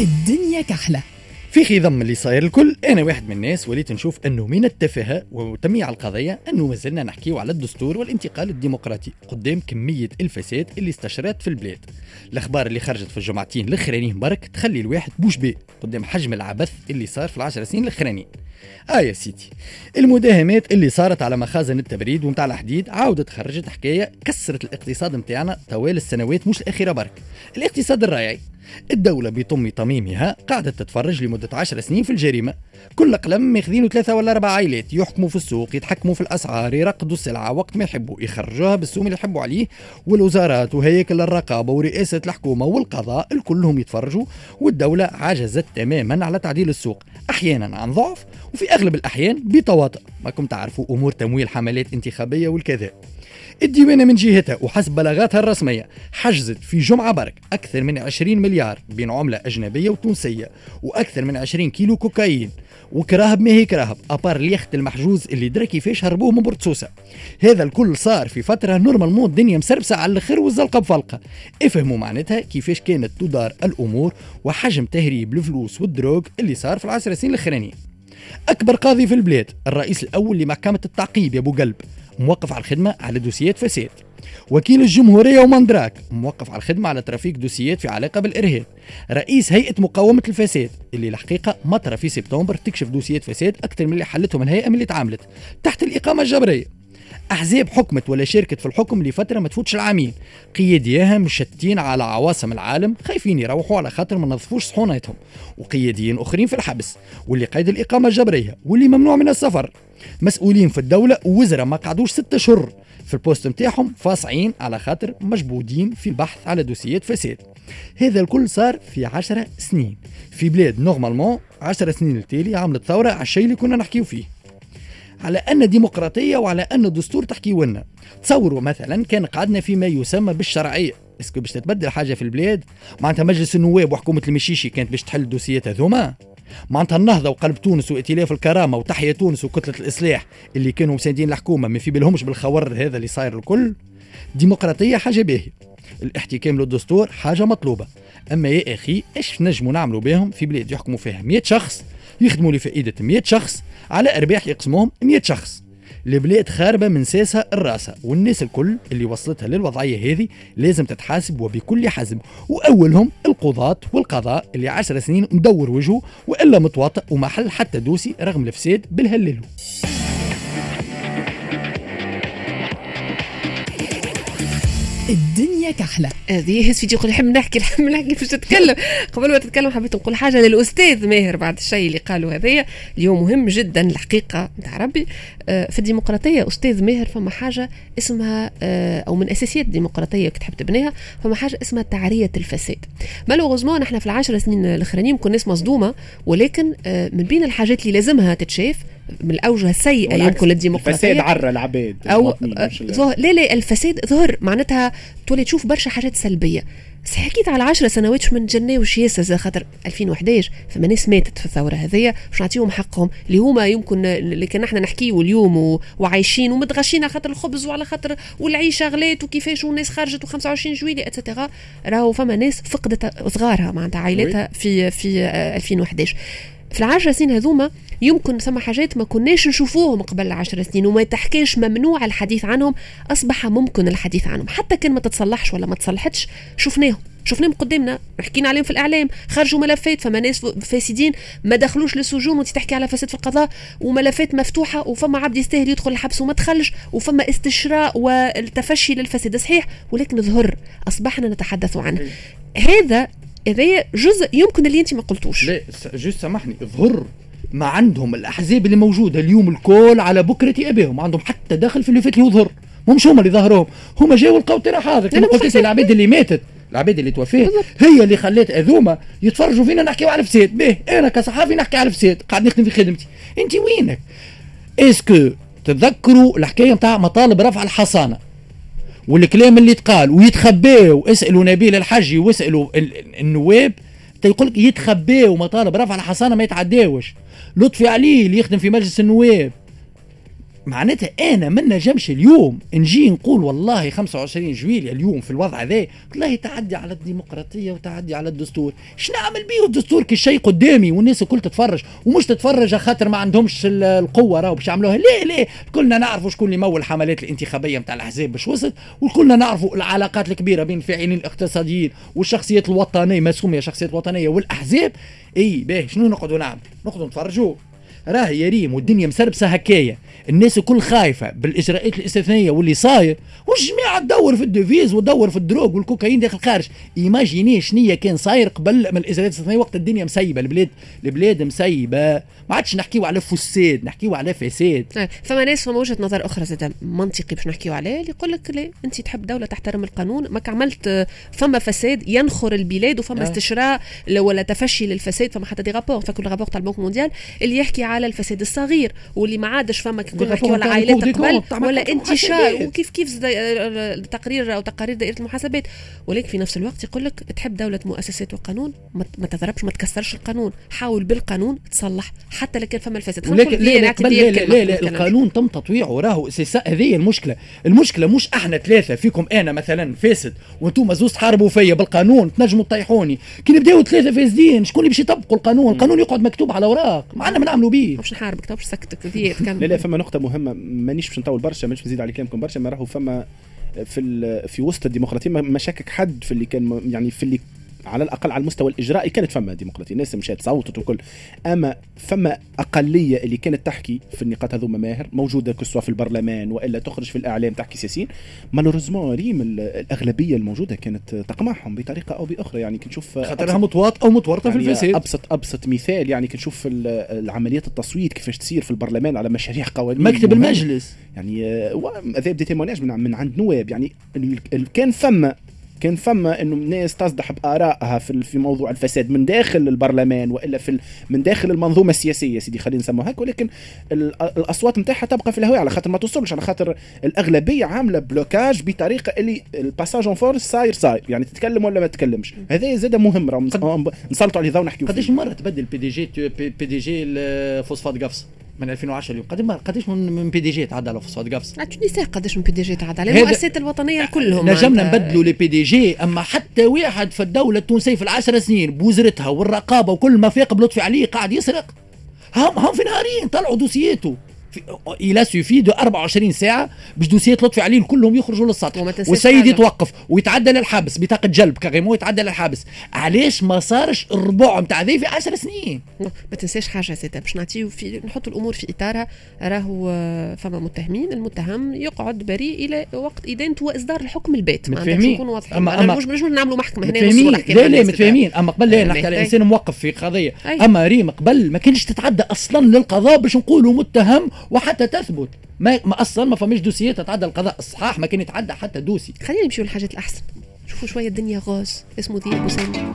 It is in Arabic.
الدنيا كحلة. في خضم اللي صاير الكل. أنا واحد من الناس وليت نشوف أنه من التفاهه وتميع القضية أنه مازلنا نحكيو على الدستور والانتقال الديمقراطي قدام كمية الفساد اللي استشرت في البلاد. الأخبار اللي خرجت في الجمعتين الاخرانيين برك تخلي الواحد بوش بيه قدام حجم العبث اللي صار في العشر سنين الاخرانيين آه يا سيدي المداهمات اللي صارت على مخازن التبريد ومتاع الحديد عاودت خرجت حكاية كسرت الاقتصاد متاعنا طوال السنوات مش الأخيرة برك. الاقتصاد الرايعي الدولة بطم طميمها قاعدة تتفرج لمدة عشر سنين في الجريمة. كل قلم ماخذينه ثلاثة ولا أربع عائلات يحكموا في السوق يتحكموا في الأسعار يرقدوا السلعة وقت ما يحبوا يخرجوها بالسوم اللي يحبوا عليه. والوزارات وهيكل الرقابة ورئاسة الحكومة والقضاء الكلهم يتفرجوا. والدولة عجزت تماما على تعديل السوق أحيانا عن ضعف وفي أغلب الأحيان بتواطؤ. ماكم تعرفوا أمور تمويل حملات انتخابية والكذا. الديوانة من جهتها وحسب بلاغاتها الرسمية حجزت في جمعة برك أكثر من 20 مليار بين عملة أجنبية وتونسية وأكثر من 20 كيلو كوكايين. وكراهب ما هي كراهب؟ à part اليخت المحجوز اللي درا كيفاش هربوه من port سوسة. هذا الكل صار في فترة normalement الدنيا مسربسة على الآخر والزلقة بفلقة. افهموا معناتها كيفاش كانت تدار الأمور وحجم تهريب الفلوس وال drogue اللي صار في العشر سنين الأخرانيين أكبر قاضي في البلاد الرئيس الأول لمحكمة التعقيب يا أبو قلب. موقف على الخدمة على دوسيات فساد وكيل الجمهورية ومندراك موقف على الخدمة على ترافيك دوسيات في علاقة بالإرهاب. رئيس هيئة مقاومة الفساد اللي الحقيقة مطرة في سبتمبر تكشف دوسيات فساد أكثر من اللي حلتهم الهيئة من اللي تعاملت تحت الإقامة الجبرية أحزاب حكمت ولا شاركت في الحكم لفترة ما تفوتش العامين قياديها مشتين على عواصم العالم خايفين يروحوا على خاطر ما نظفوش صحونتهم وقياديين أخرين في الحبس واللي قيد الإقامة الجبرية واللي ممنوع من السفر. مسؤولين في الدولة ووزراء ما قعدوش ستة اشهر في ال poste نتاعهم فاصعين على خاطر مجبودين في البحث على دوسيات فساد هذا الكل صار في عشرة سنين. في بلاد normalement عشرة سنين التالي عملت ثورة على الشيء اللي كنا نحكيو فيه. على أنا ديمقراطية وعلى أنا الدستور تحكي لنا تصوروا مثلا كان قعدنا فيما يسمى بالشرعية. est-ce que باش تتبدل حاجة في البلاد معناتها مجلس النواب وحكومة المشيشي كانت باش تحل الدوسيات هذوما معناتها النهضة وقلب تونس وائتلاف الكرامة وتحيا تونس وكتلة الإصلاح اللي كانوا مساندين الحكومة ما في بالهمش بالخور هذا اللي صاير الكل. ديمقراطية حاجة باهية. الاحتكام للدستور حاجة مطلوبة. أما يا أخي إيش نجموا نعملوا بهم؟ في بلاد يحكموا فيها 100 شخص يخدموا لفائده 100 شخص على أرباح يقسموهم 100 شخص. البلاد خاربة من ساسها الرأسة والناس الكل اللي وصلتها للوضعية هذه لازم تتحاسب وبكل حزم وأولهم القضاة والقضاء اللي عشر سنين مدور وجهه وإلا متواطئ ومحل حتى دوسي رغم الفساد بالهللو. الدنيا كحلة. هذه سيدي يقول نحب نحكي نحب نحكي باش تتكلم؟ قبل ما تتكلم حبيت نقول حاجة للأستاذ ماهر بعد الشيء اللي قالوا هذايا اليوم مهم جدا الحقيقة نتاع ربي. آه، في الديمقراطية أستاذ ماهر فما حاجة اسمها آه، أو من أساسيات الديمقراطية كتحب تبنيها فما حاجة اسمها تعرية الفساد. malheureusement نحن في العشر سنين الأخرانيين كنا ناس مصدومة ولكن آه، من بين الحاجات اللي لازمها تتشاف من الاوجه السيئه يمكن للديمقراطيه الفساد عرى العباد أو لا لا الفساد ظهر معناتها تولي تشوف برشا حاجات سلبية. بس حكيت على 10 سنوات شو ما نتجناوش ياسر خاطر 2011 فما ناس ماتت في الثورة هذيا باش نعطيهم حقهم اللي هما يمكن اللي كان إحنا نحكيو اليوم و... وعايشين ومتغشين على خاطر الخبز وعلى خاطر والعيشة غلات وكيفاش والناس خرجت و25 جويلية et cetera راهو فما ناس فقدت صغارها معناتها عائلتها في في 2011 في العشر سنين هذوما يمكن ثم حاجات ما كناش نشوفوهم قبل العشر سنين وما تحكيش ممنوع الحديث عنهم أصبح ممكن الحديث عنهم. حتى كان ما تتصلحش ولا ما تصلحتش شفناهم. شفناهم قدامنا حكينا عليهم في الإعلام خرجوا ملفات فما ناس فاسدين ما دخلوش للسجون وانت تحكي على فساد في القضاء وملفات مفتوحة وفما عبد يستاهل يدخل الحبس وما دخلش وفما استشراء والتفشي للفساد. صحيح ولكن ظهر أصبحنا نتحدث عنه. هذا هذا جزء يمكن اللي انت ما قلتوش. لا juste سامحني. ظهر ما عندهم الأحزاب اللي موجودة اليوم الكل على بكرة أبيهم. ما عندهم حتى دخل في اللي فات اللي يظهر مش هما اللي ظهروهم. هما جاوا لقاو ترى حاضر كما قلت العباد اللي ماتت. العباد اللي توفيت. هي اللي خلات هذوما يتفرجوا فينا نحكيو على الفساد. به أنا كصحافي نحكي على الفساد. قاعد نخدم في خدمتي. أنت وينك؟ est-ce que تتذكروا الحكاية نتاع مطالب رفع الحصانة؟ والكلام اللي تقال ويتخباو. اسألوا نبيل الحجي واسألوا النواب. يقول لك يتخباو مطالب. رفع الحصانة ما يتعداوش. لطفي عليه اللي يخدم في مجلس النواب. معناتها أنا ما نجمش اليوم نجي نقول والله 25 جويليا اليوم في الوضع ذا والله تعدي على الديمقراطية وتعدي على الدستور. إيش نعمل بيه؟ الدستور كي شيء قدامي والناس الكل تتفرج. ومش تتفرج خاطر ما عندهمش القوة راهو باش يعملوها. ليه؟ ليه؟ كلنا نعرفوا شكون اللي مول الحملات الانتخابية نتاع الأحزاب باش وصلت وكلنا نعرفوا العلاقات الكبيرة بين الفاعلين الاقتصاديين والشخصيات الوطنية ما شخصيات وطنية والأحزاب. إي باهي شنو نقعدوا نعمل؟ نقعدوا نتفرجوا. راه يا ريم والدنيا مسربسة هكايا. الناس الكل خايفة بالإجراءات الاستثنائيه واللي صاير. والجميع تدور في ال devise وتدور في ال drogue والكوكايين داخل الخارج. imaginez شنيا كان صاير قبل من الإجراءات الاستثنائيه وقت الدنيا مسيبة البلاد البلاد مسيبة. ما عادش نحكيو على فساد نحكيو على فساد. آه، فما ناس فما وجهة نظر أخرى زاد منطقي باش نحكيو عليه اللي يقول لك لا أنت تحب دولة تحترم القانون ماك عملت فما فساد ينخر البلاد وفما آه. استشراء ولا تفشي للفساد فما حتى دي رابور فكل رابور تاع البنك مونديال اللي يحكي على الفساد الصغير واللي ما عادش فما كنا نحكيو على عائلات قبل ولا انتشار وكيف كيف تقرير أو تقارير دائرة المحاسبات. ولكن في نفس الوقت يقول لك تحب دولة مؤسسات وقانون ما تضربش ما تكسرش القانون. حاول بالقانون تصلح حتى لو كان فما الفساد. ولكن لا لا, لا, لا, لا القانون تم تطويعه راهو. هذه المشكلة. المشكلة مش إحنا ثلاثة فيكم أنا مثلا فاسد وأنتم زوز تحاربوا فيا بالقانون تنجموا تطيحوني. كي نبداو ثلاثة فاسدين شكون اللي باش يطبقوا القانون؟ القانون يقعد مكتوب على أوراق. ما عندنا ما نعملوا به باش نحاربك باش سكتك لا لا فما نقطة مهمة مانيش باش نطول برشا مانيش نزيد على كلامكم برشا ما راهو فما في في وسط الديمقراطية ما شكك حد في اللي كان يعني في اللي على الأقل على المستوى الإجرائي كانت فما ديمقراطية الناس مشات صوتت وكل أما فما أقلية اللي كانت تحكي في النقاط هذوما ماهر موجودة كسوا في البرلمان وإلا تخرج في الإعلام تحكي سياسيين مالوريزمون ريم الأغلبية الموجودة كانت تقمعهم بطريقة أو بأخرى. يعني كنشوف خاطرها متواطئه أو متورطة يعني في الفساد. ابسط أبسط مثال يعني كنشوف العمليات التصويت كيفاش تصير في البرلمان على مشاريع قوانين مكتب المجلس. يعني هذا بدي من, من عند نواب. يعني كان فما كان فما إنه الناس تصدح بآرائها في في موضوع الفساد من داخل البرلمان وإلا في من داخل المنظومة السياسية سيدي خلينا نسموها هيك. ولكن الأصوات نتاعها تبقى في الهواء على خاطر ما توصلش على خاطر الأغلبية عاملة blocage بطريقة اللي ال passage en force صاير صاير. يعني تتكلم ولا ما تتكلمش. هذا زاد مهم نسلطوا عليه ضوء نحكيو قداش مرة تبدل بي دي جي بي دي جي الفوسفات قفص؟ من 2010 اليوم. قديش قديش من PDG تعدى على فوسفات قفصة؟ تونس قداش من PDG تعدى؟ على المؤسسات الوطنية كلهم. نجمنا نبدلوا les PDG أما حتى واحد في الدولة التونسية في العشر سنين بوزرتها والرقابة وكل ما فاق بلطفي عليه قاعد يسرق. هم هم في نهارين طلعوا دوسياته il suffit de 24 ساعة باش دوسيات لطفي عليه كلهم يخرجوا للسطح والسيد يتوقف ويتعدى للحبس بطاقة جلب carrément يتعدى للحبس علاش ما صارش الربع نتاع ذي في 10 سنين؟ ما تنساش حاجة زيادة باش نعطيو في نحطوا الأمور في إطارها. راهو آه، فما متهمين المتهم يقعد بريء إلى وقت ادانته واصدار الحكم البات متفاهمين. أما أما مش مش نعملوا محكمة هنا لا لا متفاهمين. أما قبل لا نحكي على انسان موقف في قضية. أما ريم قبل ما كانش تتعدى أصلا للقضاء باش نقولوا متهم وحتى تثبت. ما, ما أصلا ما فماش دوسية تتعدى القضاء. الصحاح ما كان يتعدى حتى دوسي. خلينا نمشيو للحاجات الأحسن. شوفوا شوية الدنيا غاز. اسمه ذيب وسامي.